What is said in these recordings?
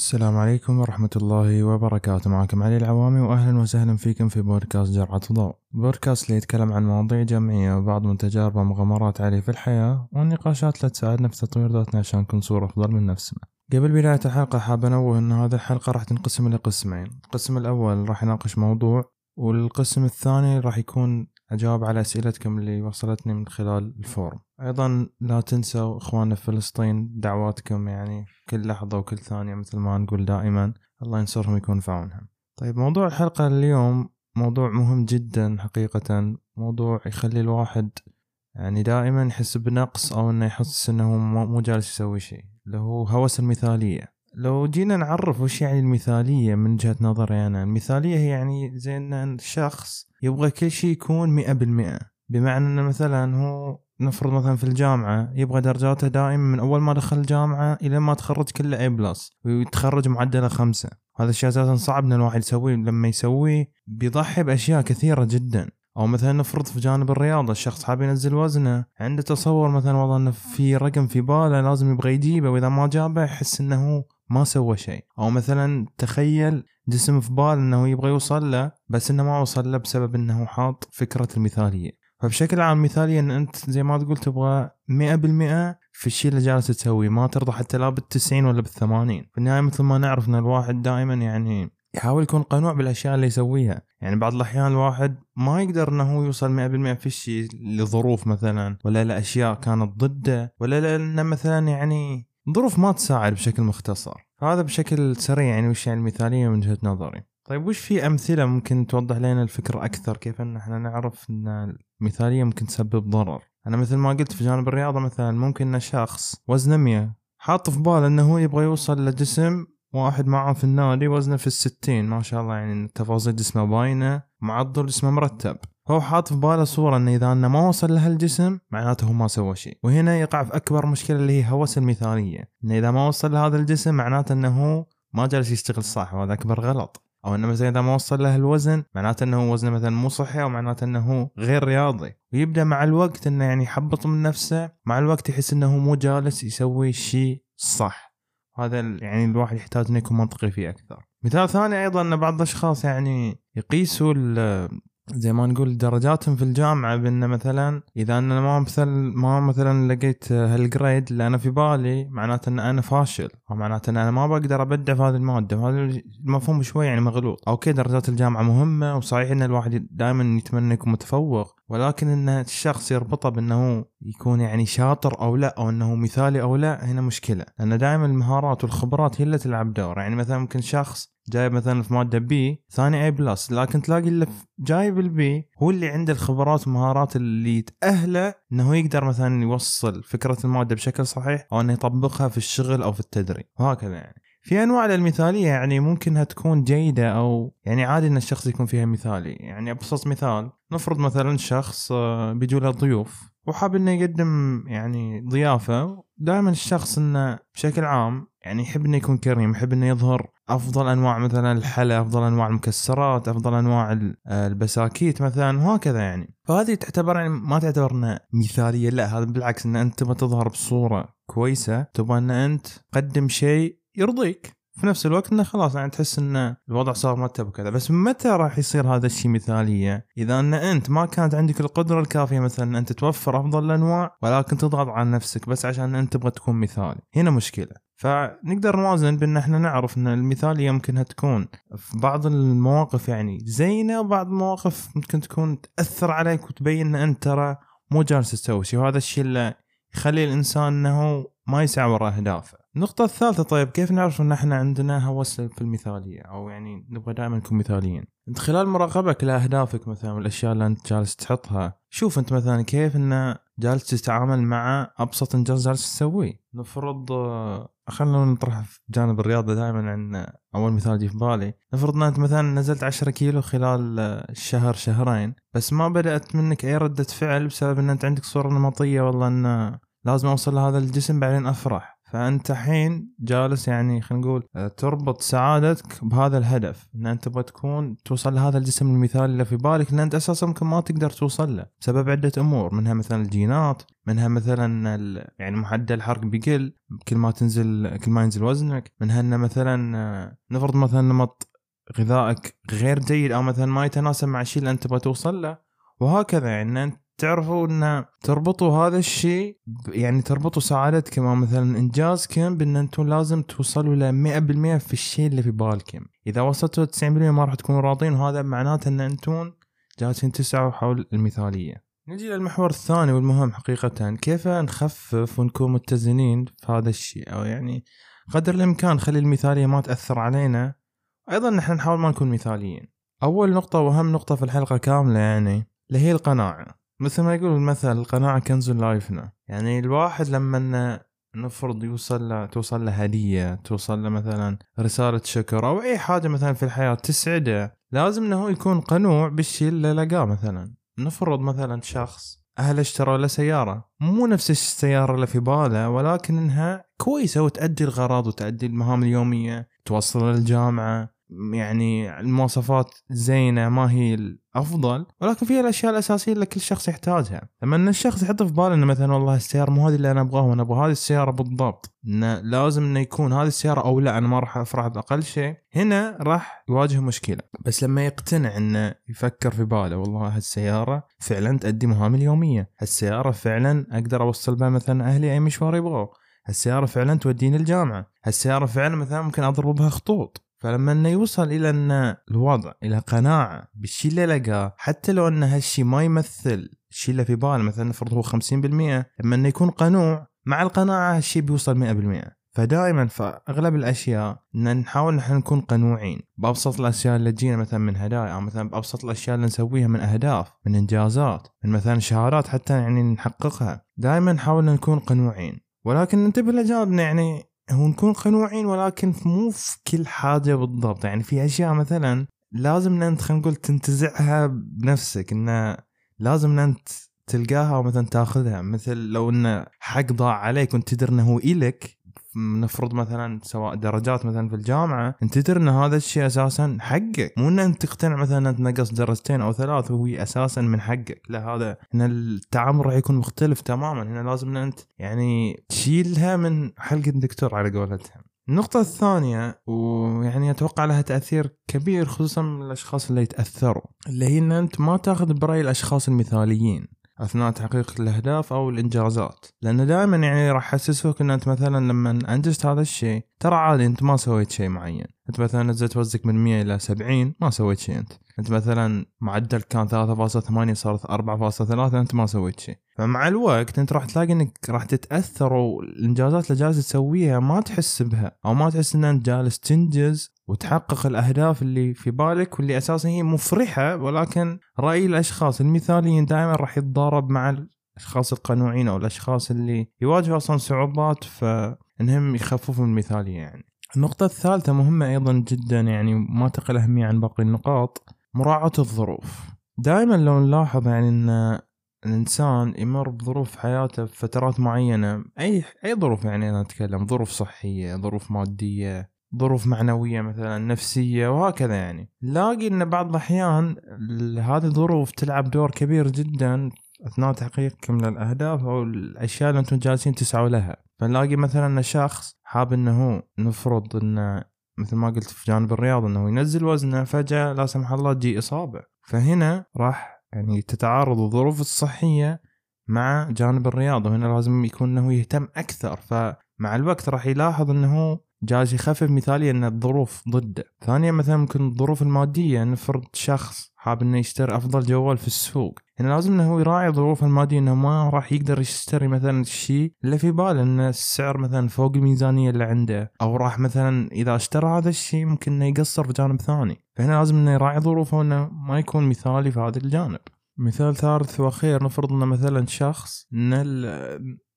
السلام عليكم ورحمة الله وبركاته. معكم علي العوامي وأهلا وسهلا فيكم في بودكاست جرعة ضوء بودكاست اللي يتكلم عن مواضيع جمعية وبعض من تجارب ومغامرات علي في الحياة والنقاشات اللي تساعدنا في تطوير ذاتنا عشان نكون صورة أفضل من نفسنا. قبل بداية الحلقة حاب أنوه أن هذه الحلقة راح تنقسم إلى قسمين القسم الأول راح يناقش موضوع والقسم الثاني راح يكون أجاوب على أسئلتكم اللي وصلتني من خلال الفورم. أيضا لا تنسوا إخواننا في فلسطين دعواتكم يعني كل لحظة وكل ثانية مثل ما نقول دائما. الله ينصرهم يكون في عونهم. طيب موضوع الحلقة اليوم موضوع مهم جدا حقيقة. موضوع يخلي الواحد يعني دائما يحس بنقص أو إنه يحس إنه مو جالس يسوي شيء اللي هو هوس المثالية. لو جينا نعرف وش يعني المثالية من وجهة نظري أنا المثالية هي يعني زي أن الشخص يبغى كل شيء يكون مئة بالمئة. بمعنى أنه مثلا هو نفرض مثلا في الجامعة يبغى درجاته دائما من أول ما دخل الجامعة إلى ما تخرج كله A بلس ويتخرج معدله خمسة. هذا الشيء أساسا صعب أن الواحد يسويه. لما يسويه بيضحي بأشياء كثيرة جدا. أو مثلا نفرض في جانب الرياضة الشخص حاب ينزل وزنه عنده تصور مثلا والله إنه في رقم في باله لازم يبغى يجيبه وإذا ما جابه يحس إنه ما سوى شيء. أو مثلا تخيل جسم في بال إنه يبغى يوصل له بس إنه ما وصل له بسبب إنه حاط فكرة المثالية. فبشكل عام مثالية إن أنت زي ما تقول تبغى 100% في الشيء اللي جالس تسويه ما ترضى حتى لا بالتسعين ولا بالثمانين. في النهاية مثل ما نعرف إن الواحد دائما يعني يحاول يكون قنوع بالأشياء اللي يسويها. يعني بعض الأحيان الواحد ما يقدر إنه هو يوصل 100% في الشيء لظروف مثلا ولا لأشياء كانت ضده ولا لأنه مثلا يعني ظروف ما تساعد بشكل مختصر. هذا بشكل سريع يعني وش يعني المثالية من وجهة نظري. طيب وش في أمثلة ممكن توضح لنا الفكرة أكثر؟ كيف إن إحنا نعرف إن المثالية ممكن تسبب ضرر؟ أنا مثل ما قلت في جانب الرياضة مثلا ممكن إن شخص وزنه 100 حاط في باله إنه هو يبغى يوصل لجسم واحد معه في النادي وزنه في الستين. ما شاء الله يعني تفاصيل جسمه باينة معضل جسمه مرتب. هو حاط في باله صورة انه إذا أنه ما وصل له الجسم معناته هو ما سوى شيء. وهنا يقع في أكبر مشكلة اللي هي هوس المثالية انه إذا ما وصل لهذا الجسم معناته إنه هو ما جالس يشتغل صح وهذا أكبر غلط. أو إنه مثلا إذا ما وصل له الوزن معناته إنه وزنه مثلا مو صحي أو معناته إنه غير رياضي. ويبدأ مع الوقت إنه يعني يحبط من نفسه مع الوقت يحس إنه مو جالس يسوي الشيء صح. هذا يعني الواحد يحتاج إنه يكون منطقي فيه أكثر. مثال ثاني أيضا إن بعض الأشخاص يعني يقيسوا زي ما نقول درجاتهم في الجامعة بأن مثلا إذا أنا ما مثل ما مثلا لقيت هال grade اللي أنا في بالي معناته أن أنا فاشل أو معناته أن أنا ما بقدر أبدع في هذه المادة وهذا المفهوم شوي يعني مغلوط. okay درجات الجامعة مهمة وصحيح إن الواحد دائما يتمنى يكون متفوق ولكن إن الشخص يربطه بأنه يكون يعني شاطر أو لا أو أنه مثالي أو لا هنا مشكلة. لأن دائما المهارات والخبرات هي اللي تلعب دور. يعني مثلا ممكن شخص جايب مثلا في مادة B ثاني A plus لكن تلاقي اللي جايب ال B هو اللي عنده الخبرات والمهارات اللي تأهله إنه يقدر مثلا يوصل فكرة المادة بشكل صحيح أو إنه يطبقها في الشغل أو في التدريب. وهكذا يعني. في أنواع للمثالية يعني ممكنها تكون جيدة أو يعني عادي إن الشخص يكون فيها مثالي. يعني ابسط مثال نفرض مثلا شخص آه، بيجوا له ضيوف وحاب إنه يقدم يعني ضيافة دائما الشخص إنه بشكل عام يعني يحب إنه يكون كريم يحب إنه يظهر أفضل أنواع مثلا الحلا أفضل أنواع المكسرات أفضل أنواع البساكيت مثلا وهكذا يعني. فهذه تعتبر يعني ما تعتبر إنها مثالية لا هذا بالعكس إن أنت تبغى تظهر بصورة كويسة تبغى إن أنت تقدم شيء يرضيك في نفس الوقت إنه خلاص يعني تحس إن الوضع صار مرتب وكذا بس متى راح يصير هذا الشيء مثالية؟ إذا إن أنت ما كانت عندك القدرة الكافية مثلا إن أنت توفر أفضل الأنواع ولكن تضغط على نفسك بس عشان أنت تبغى تكون مثالي، هنا مشكلة. فنقدر نوازن بإن إحنا نعرف إن المثالية يمكنها تكون في بعض المواقف يعني زينة وبعض المواقف ممكن تكون تأثر عليك وتبين إن أنت ترى مو جالس تسوي شيء وهذا الشيء اللي يخلي الإنسان إنه ما يسعى وراء أهدافه. النقطة الثالثة طيب كيف نعرف إن إحنا عندنا هوس في المثالية؟ أو يعني نبغى دائما نكون مثاليين. أنت خلال مراقبك لأهدافك مثلا والأشياء اللي أنت جالس تحطها شوف أنت مثلا كيف انه جالس تتعامل مع أبسط إنجاز جالس تسويه. نفرض خلينا نطرح في جانب الرياضة دائما عن أول مثال يجي في بالي. نفرض إن أنت مثلا نزلت 10 كيلو خلال شهر شهرين بس ما بدأت منك أي ردة فعل بسبب إن أنت عندك صورة نمطية والله إن لازم أوصل لهذا الجسم بعدين أفرح. فأنت الحين جالس يعني خلينا نقول آه، تربط سعادتك بهذا الهدف إن أنت تبغى تكون توصل لهذا الجسم المثالي اللي في بالك لأن أنت أساسا ممكن ما تقدر توصل له بسبب عدة أمور منها مثلا الجينات منها مثلا يعني معدل الحرق بيقل كل ما تنزل كل ما ينزل وزنك منها إنه مثلا آه، نفرض مثلا نمط غذائك غير جيد أو مثلا ما يتناسب مع الشيء اللي أنت تبغى توصل له وهكذا يعني أنت تعرفوا إن تربطوا هذا الشيء يعني تربطوا سعادتكم أو مثلا انجازكم بأن أنتم لازم توصلوا ل 100% في الشيء اللي في بالكم إذا وصلتوا 90% ما راح تكونوا راضين وهذا معناته إن أنتم جالسين تسعوا حول المثالية. نجي للمحور الثاني والمهم حقيقة كيف نخفف ونكون متزنين في هذا الشيء؟ أو يعني قدر الإمكان نخلي المثالية ما تأثر علينا. أيضا نحن نحاول ما نكون مثاليين. أول نقطة وأهم نقطة في الحلقة كاملة يعني اللي هي القناعة. مثل ما يقول المثل القناعة كنز لايفنا يعني الواحد لما نفرض يوصل له توصل له هدية توصل له مثلا رسالة شكر أو أي حاجة مثلا في الحياة تسعده لازم إنه يكون قنوع بالشيء اللي لقاه مثلا. نفرض مثلا شخص أهله اشتروا له سيارة. مو نفس السيارة اللي في باله ولكن إنها كويسة وتأدي الغراض وتأدي المهام اليومية توصل للجامعة. يعني المواصفات زينة ما هي الأفضل ولكن فيها الأشياء الأساسية اللي كل شخص يحتاجها. لما إن الشخص يحط في باله إنه مثلا والله السيارة مو هذه اللي أنا أبغاها وأنا أبغى هذه السيارة بالضبط. إنه لازم إنه يكون هذه السيارة أو لا أنا ما راح أفرح بأقل شيء. هنا راح يواجه مشكلة. بس لما يقتنع إنه يفكر في باله والله هالسيارة فعلا تؤدي مهامي اليومية. هالسيارة فعلا أقدر أوصل بها مثلا أهلي أي مشوار يبغوه. هالسيارة فعلا توديني الجامعة. هالسيارة فعلا مثلا ممكن أضرب بها خطوط. فلما إنه يوصل إلى أن الوضع إلى قناعة بالشيء اللي لقاه حتى لو أن هالشيء ما يمثل الشيء اللي في باله مثلا نفرض هو 50% لما إنه يكون قنوع مع القناعة هالشيء بيوصل 100% فدائما فاغلب الأشياء إن نحاول نحن نكون قنوعين. بأبسط الأشياء اللي تجينا مثلا من هدايا أو مثلا بأبسط الأشياء اللي نسويها من أهداف من إنجازات من مثلا شهادات حتى يعني نحققها. دائما نحاول نكون قنوعين. ولكن ننتبه لجانبنا يعني هو نكون قنوعين ولكن مو في كل حاجة بالضبط. يعني في أشياء مثلا لازم أنت خلينا نقول تنتزعها بنفسك إنه لازم أنت تلقاها ومثلا تاخذها. مثل لو انه حق ضاع عليك وإنت تدري إنه هو إلك نفرض مثلا سواء درجات مثلا في الجامعة أنت تدري إن هذا الشيء أساسا حقك. مو إن أنت تقتنع مثلا أنت نقص درجتين أو ثلاث وهو أساسا من حقك. لا هذا هنا التعامل راح يكون مختلف تماما. هنا لازم إن أنت يعني تشيلها من حلقة الدكتور على قولتهم النقطة الثانية ويعني أتوقع لها تأثير كبير خصوصا من الأشخاص اللي يتأثروا اللي هي أن أنت ما تأخذ برأي الأشخاص المثاليين. أثناء تحقيق الأهداف أو الإنجازات. لأنه دائما يعني راح يحسسوك إن أنت مثلا لما أنجزت هذا الشيء ترى عادي أنت ما سويت شيء معين. أنت مثلا نزلت وزنك من 100 إلى 70 ما سويت شيء أنت. أنت مثلا معدل كان 3.8 صارت 4.3 أنت ما سويت شيء. فمع الوقت أنت راح تلاقي إنك راح تتأثر والإنجازات اللي جالس تسويها ما تحس بها أو ما تحس إن أنت جالس تنجز وتحقق الأهداف اللي في بالك واللي أساسا هي مفرحة ولكن رأي الأشخاص المثاليين دائما راح يتضارب مع الأشخاص القنوعين أو الأشخاص اللي يواجهوا أصلا صعوبات فإنهم يخففوا من المثالية يعني. النقطة الثالثة مهمة أيضا جدا يعني ما تقل أهمية عن باقي النقاط مراعاة الظروف دائما لو نلاحظ يعني أن الإنسان يمر بظروف حياته في فترات معينة أي أي ظروف يعني أنا أتكلم ظروف صحية ظروف مادية ظروف معنوية مثلا نفسية وهكذا يعني. نلاقي إن بعض الأحيان هذه الظروف تلعب دور كبير جدا أثناء تحقيقكم للأهداف أو الأشياء اللي أنتم جالسين تسعوا لها. فنلاقي مثلا إن شخص حاب إنه نفرض انه مثل ما قلت في جانب الرياضة إنه ينزل وزنه فجأة لا سمح الله تجي إصابة. فهنا راح يعني تتعارض الظروف الصحية مع جانب الرياضة. وهنا لازم يكون إنه يهتم أكثر. فمع الوقت راح يلاحظ إنه جالس يخفف مثاليا أن الظروف ضده ثانيا مثلا ممكن الظروف المادية نفرض شخص حاب أنه يشتري أفضل جوال في السوق. هنا لازم إنه هو يراعي الظروف المادية إنه ما راح يقدر يشتري مثلا الشيء اللي في باله إن السعر مثلا فوق الميزانية اللي عنده. أو راح مثلا إذا اشترى هذا الشيء ممكن إنه يقصر في جانب ثاني. فهنا لازم إنه يراعي ظروفه انه ما يكون مثالي في هذا الجانب. مثال ثالث وأخير نفرض إنه مثلا شخص إن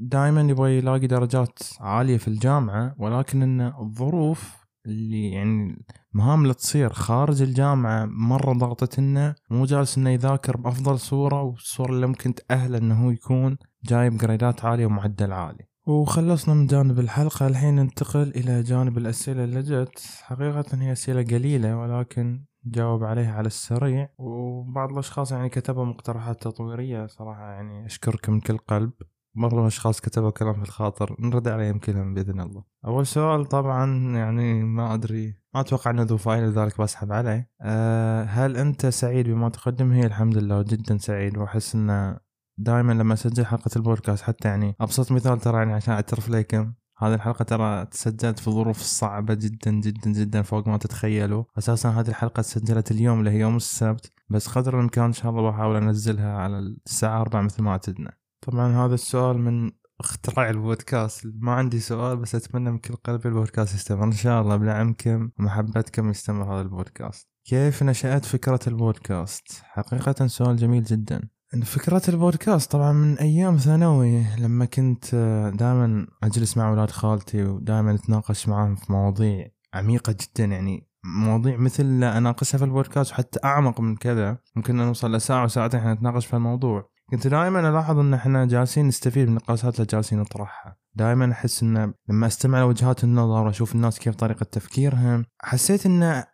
دائما يبغى يلاقي درجات عالية في الجامعة ولكن إن الظروف اللي يعني المهام اللي تصير خارج الجامعة مرة ضغطت إنه مو جالس إنه يذاكر بأفضل صورة والصورة اللي ممكن تأهله إنه هو يكون جايب جريدات عالية ومعدل عالي. وخلصنا من جانب الحلقة الحين ننتقل إلى جانب الأسئلة اللي جت. حقيقة هي أسئلة قليلة ولكن جاوب عليها على السريع. وبعض الأشخاص يعني كتبوا مقترحات تطويرية صراحة يعني أشكركم من كل قلب. مرة أشخاص كتبوا كلام في الخاطر نرد عليهم كلهم بإذن الله. أول سؤال طبعا يعني ما أدري ما أتوقع أنه ذو فائدة لذلك بسحب عليه. أه هل أنت سعيد بما تقدم هي الحمد لله جدا سعيد. وأحس أنه دائما لما أسجل حلقة البودكاست حتى يعني أبسط مثال ترى يعني عشان أعترف لكم هذه الحلقة ترى تسجلت في ظروف صعبة جدا جدا جدا فوق ما تتخيلوا. أساسا هذه الحلقة تسجلت اليوم اللي هي يوم السبت. بس قدر الإمكان إن شاء الله بحاول أنزلها على الساعة 4 مثل ما أعتدنا. طبعا هذا السؤال من اختراع البودكاست. ما عندي سؤال بس أتمنى من كل قلبي البودكاست يستمر. إن شاء الله بنعمكم ومحبتكم يستمر هذا البودكاست. كيف نشأت فكرة البودكاست؟ حقيقة سؤال جميل جدا. فكرة البودكاست طبعا من أيام ثانوي لما كنت دائما أجلس مع أولاد خالتي ودائما أتناقش معاهم في مواضيع عميقة جدا. يعني مواضيع مثل أناقشها في البودكاست وحتى أعمق من كذا. ممكن نوصل لساعة وساعتين إحنا نتناقش في الموضوع. كنت دائما ألاحظ أن إحنا جالسين نستفيد من النقاشات اللي جالسين نطرحها. دائما أحس إن لما أستمع لوجهات النظر وأشوف الناس كيف طريقة تفكيرهم حسيت إن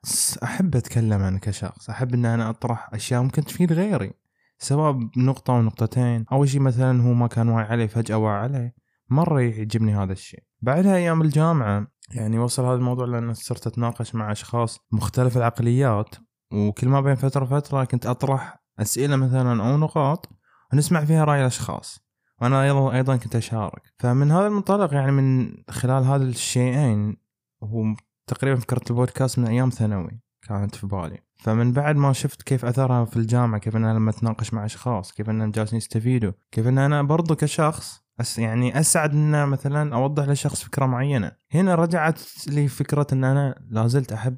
أحب أتكلم أنا كشخص أحب إن أنا أطرح أشياء ممكن تفيد غيري سواء بنقطة أو نقطتين. أول شيء مثلا هو ما كان واعي عليه فجأة واعي عليه مرة يعجبني هذا الشيء. بعدها أيام الجامعة يعني وصل هذا الموضوع لأن صرت أتناقش مع أشخاص مختلف العقليات وكل ما بين فترة وفترة كنت أطرح أسئلة مثلا أو نقاط ونسمع فيها رأي الأشخاص. وأنا أيضا أيضا كنت أشارك. فمن هذا المنطلق يعني من خلال هذا الشيئين هو تقريبا فكرة البودكاست من أيام ثانوي كانت في بالي. فمن بعد ما شفت كيف أثرها في الجامعة كيف ان أنا لما اتناقش مع أشخاص كيف أنهم جالسين يستفيدوا كيف أن أنا برضو كشخص أس يعني أسعد إن مثلا أوضح لشخص فكرة معينة. هنا رجعت لي فكره إن أنا لازلت أحب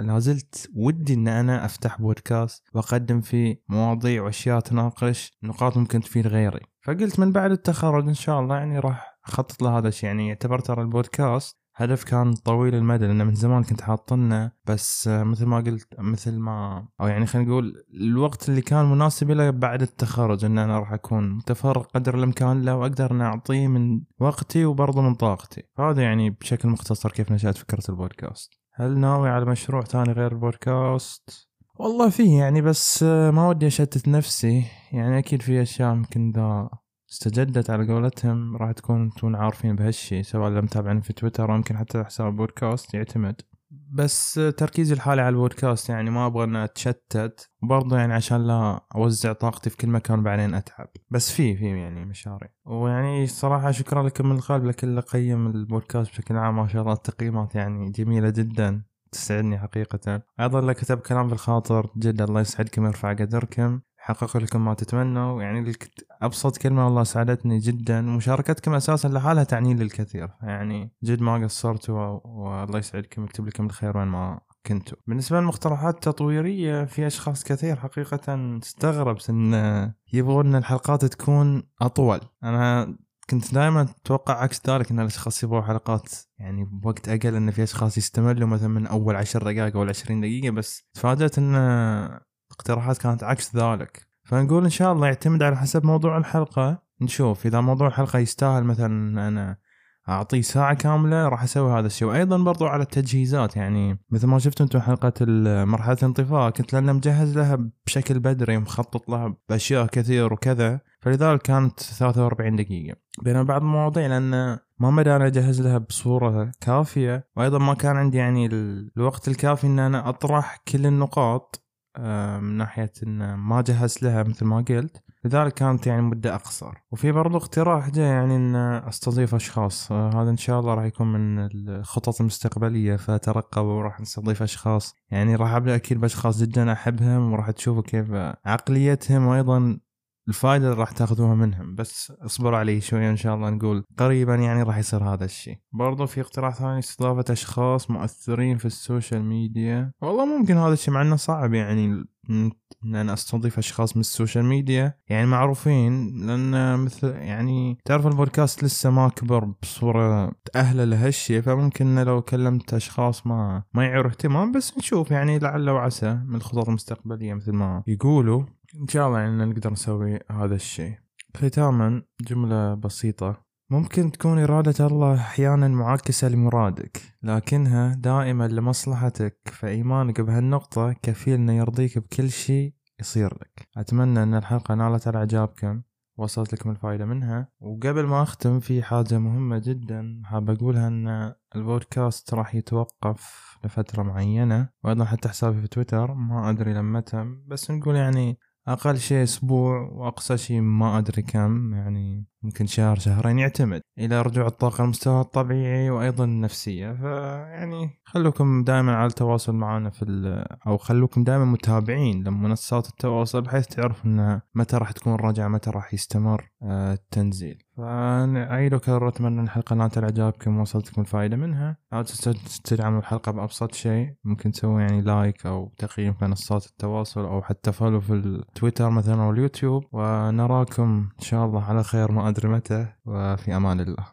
لازلت ودي إن أنا أفتح بودكاست وأقدم فيه مواضيع وأشياء تناقش نقاط ممكن تفيد غيري. فقلت من بعد التخرج إن شاء الله يعني راح أخطط لهذا الشيء. يعني اعتبر ترى البودكاست هدف كان طويل المدى لأنه من زمان كنت حاطنه بس مثل ما قلت مثل ما أو يعني خلينا نقول الوقت اللي كان مناسب له بعد التخرج إن أنا راح أكون متفرغ قدر الإمكان له وأقدر أن أعطيه من وقتي وبرضه من طاقتي. هذا يعني بشكل مختصر كيف نشأت فكرة البودكاست. هل ناوي على مشروع ثاني غير البودكاست؟ والله فيه يعني بس ما ودي أشتت نفسي. يعني أكيد في أشياء يمكن ذا استجدت على قولتهم راح تكون أنتم عارفين بهالشيء سواء اللي متابعين في تويتر أو يمكن حتى حساب بودكاست يعتمد. بس تركيزي الحالي على البودكاست يعني ما أبغى ان أتشتت وبرضه يعني عشان لا أوزع طاقتي في كل مكان بعدين أتعب. بس في في يعني مشاريع. ويعني صراحة شكرا لكم من القلب لكل اللي قيم البودكاست بشكل عام ما شاء الله التقييمات يعني جميلة جدا تسعدني حقيقة. أيضا اللي كتب كلام في الخاطر جد الله يسعدكم ويرفع قدركم. حقق لكم ما تتمنوا. يعني أبسط كلمة والله ساعدتني جدا. ومشاركتكم أساسا لحالها تعني لي الكثير. يعني جد ما قصرتوا والله يسعدكم ويكتب لكم الخير وين ما كنتوا. بالنسبة للمقترحات التطويرية في أشخاص كثير حقيقة استغرب أن يبغون الحلقات تكون أطول. أنا كنت دائما أتوقع عكس ذلك إن الأشخاص يبغوا حلقات يعني بوقت أقل إن في أشخاص يستملوا مثلا من أول عشر دقائق أو عشرين دقيقة. بس تفاجأت إن الاقتراحات كانت عكس ذلك. فنقول إن شاء الله يعتمد على حسب موضوع الحلقة. نشوف إذا موضوع الحلقة يستاهل مثلا أنا أعطيه ساعة كاملة راح أسوي هذا الشيء. وأيضا برضو على التجهيزات يعني مثل ما شفتوا أنتم حلقة مرحلة الانطفاء كنت لأن مجهز لها بشكل بدري مخطط لها بأشياء كثير وكذا. فلذلك كانت 43 دقيقة. بينما بعض المواضيع لأن ما مدى أنا أجهز لها بصورة كافية وأيضا ما كان عندي يعني الوقت الكافي إن أنا أطرح كل النقاط. من ناحية إن ما جهزت لها مثل ما قلت. لذلك كانت يعني مدة أقصر. وفي برضو اقتراح جاء يعني أن أستضيف أشخاص. آه، هذا إن شاء الله راح يكون من الخطط المستقبلية. فترقبوا وراح نستضيف أشخاص. يعني راح أبدأ أكيد بأشخاص جدا أحبهم وراح تشوفوا كيف عقليتهم وأيضا الفائدة اللي راح تاخذوها منهم بس اصبروا علي شوية إن شاء الله نقول قريبا يعني راح يصير هذا الشيء. برضو في اقتراح ثاني استضافة أشخاص مؤثرين في ال social media. والله ممكن هذا الشيء مع إنه صعب يعني إن أنا أستضيف أشخاص من ال social media. يعني معروفين لأن مثل يعني تعرف البودكاست لسه ما كبر بصورة تاهله لهالشيء فممكن لو كلمت أشخاص ما ما يعيروا اهتمام بس نشوف يعني لعل وعسى من الخطط المستقبلية مثل ما يقولوا. إن شاء الله يعني نقدر نسوي هذا الشيء. ختاما جملة بسيطة. ممكن تكون إرادة الله أحيانا معاكسة لمرادك لكنها دائما لمصلحتك فإيمانك بهالنقطة كفيل أنه يرضيك بكل شيء يصير لك. أتمنى أن الحلقة نالت على إعجابكم وصلت لكم الفائدة منها. وقبل ما أختم في حاجة مهمة جدا حاب أقولها أن البودكاست راح يتوقف لفترة معينة. وأيضا حتى حسابي في تويتر ما أدري لما تم بس نقول يعني أقل شيء أسبوع وأقصى شيء ما أدري كم يعني ممكن شهر شهرين يعتمد إلى رجوع الطاقة المستوى الطبيعي وأيضا النفسية. فيعني خلوكم دائما على التواصل معنا في أو خلوكم دائما متابعين لمنصات التواصل بحيث تعرفوا أن متى راح تكون راجعة متى راح يستمر آه، التنزيل. فأعيد وكرر أتمنى الحلقة نالت إعجابكم وصلتكم الفائدة منها. لا تدعموا الحلقة بأبسط شيء. ممكن تسوي يعني like أو تقييم في منصات التواصل أو حتى follow في التويتر مثلا أو اليوتيوب. ونراكم إن شاء الله على خير. ما أدري متى وفي أمان الله.